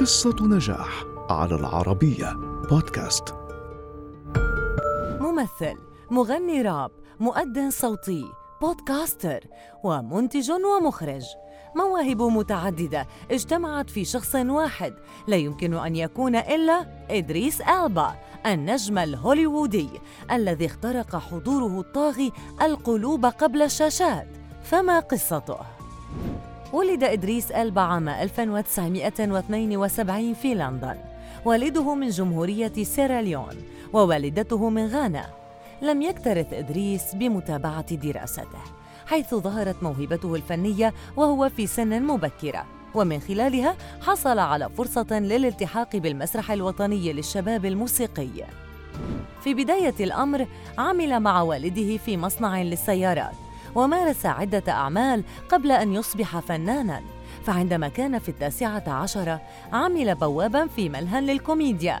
قصة نجاح على العربية بودكاست. ممثل مغني راب مؤدٍ صوتي بودكاستر ومنتج ومخرج. مواهب متعددة اجتمعت في شخص واحد لا يمكن أن يكون إلا إدريس ألبا النجم الهوليوودي الذي اخترق حضوره الطاغي القلوب قبل الشاشات. فما قصته؟ ولد إدريس ألبا عام 1972 في لندن. والده من جمهورية سيراليون ووالدته من غانا. لم يكترث إدريس بمتابعة دراسته حيث ظهرت موهبته الفنية وهو في سن مبكرة. ومن خلالها حصل على فرصة للالتحاق بالمسرح الوطني للشباب الموسيقي. في بداية الأمر عمل مع والده في مصنع للسيارات. ومارس عدة أعمال قبل أن يصبح فناناً. فعندما كان في التاسعة عشرة عمل بواباً في ملهى للكوميديا.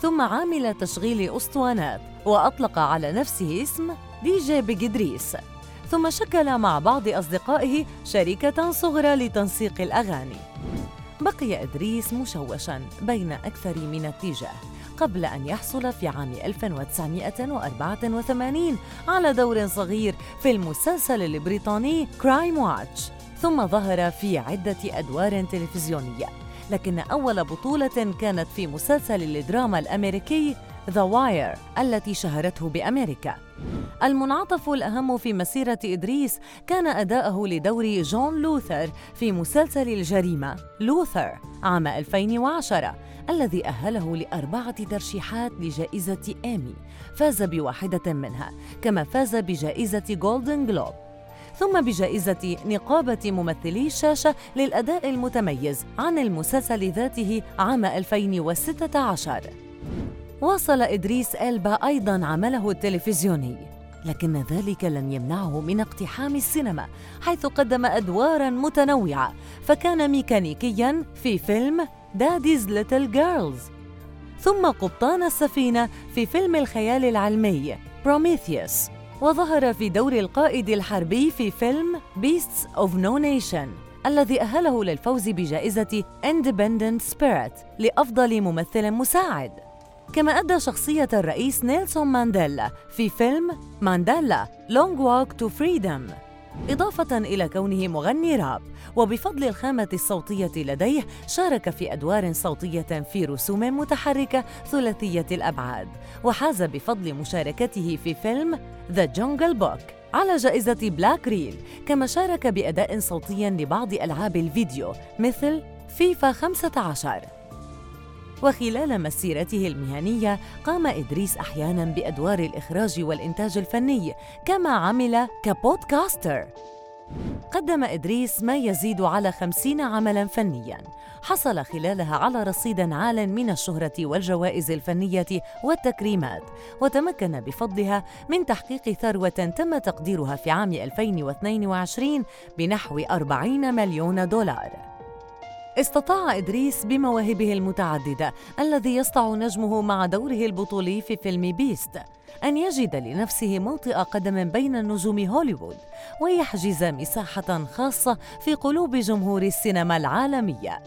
ثم عمل تشغيل أسطوانات وأطلق على نفسه اسم دي جي بجدريس. ثم شكل مع بعض أصدقائه شركة صغرى لتنسيق الأغاني. بقي إدريس مشوشاً بين أكثر من اتجاه. قبل أن يحصل في عام 1984 على دور صغير في المسلسل البريطاني Crimewatch ثم ظهر في عدة أدوار تلفزيونية. لكن أول بطولة كانت في مسلسل الدراما الأمريكي The Wire التي شهرته بأمريكا. المنعطف الأهم في مسيرة إدريس كان أداءه لدور جون لوثر في مسلسل الجريمة لوثر عام 2010 الذي أهله لأربعة ترشيحات لجائزة إيمي فاز بواحدة منها كما فاز بجائزة جولدن جلوب ثم بجائزة نقابة ممثلي الشاشة للأداء المتميز عن المسلسل ذاته عام 2016 واصل إدريس إلبا أيضاً عمله التلفزيوني لكن ذلك لم يمنعه من اقتحام السينما حيث قدم أدواراً متنوعة فكان ميكانيكياً في فيلم Daddy's Little Girls. ثم قبطان السفينة في فيلم الخيال العلمي بروميثيوس وظهر في دور القائد الحربي في فيلم Beasts of No Nation الذي أهله للفوز بجائزة Independent Spirit لأفضل ممثل مساعد. كما أدى شخصية الرئيس نيلسون مانديلا في فيلم مانديلا Long Walk to Freedom. إضافة إلى كونه مغني راب. وبفضل الخامة الصوتية لديه شارك في أدوار صوتية في رسوم متحركة ثلاثية الأبعاد. وحاز بفضل مشاركته في فيلم The Jungle Book على جائزة Black Reel كما شارك بأداء صوتي لبعض ألعاب الفيديو مثل فيفا 15 وخلال مسيرته المهنية قام إدريس أحياناً بأدوار الإخراج والإنتاج الفني كما عمل ك podcaster. قدم إدريس ما يزيد على خمسين عملاً فنياً. حصل خلالها على رصيد عال من الشهرة والجوائز الفنية والتكريمات وتمكن بفضلها من تحقيق ثروة تم تقديرها في عام 2022 بنحو 40 مليون دولار. استطاع إدريس بمواهبه المتعددة الذي يسطع نجمه مع دوره البطولي في فيلم بيست أن يجد لنفسه موطئ قدم بين نجوم هوليوود ويحجز مساحة خاصة في قلوب جمهور السينما العالمية.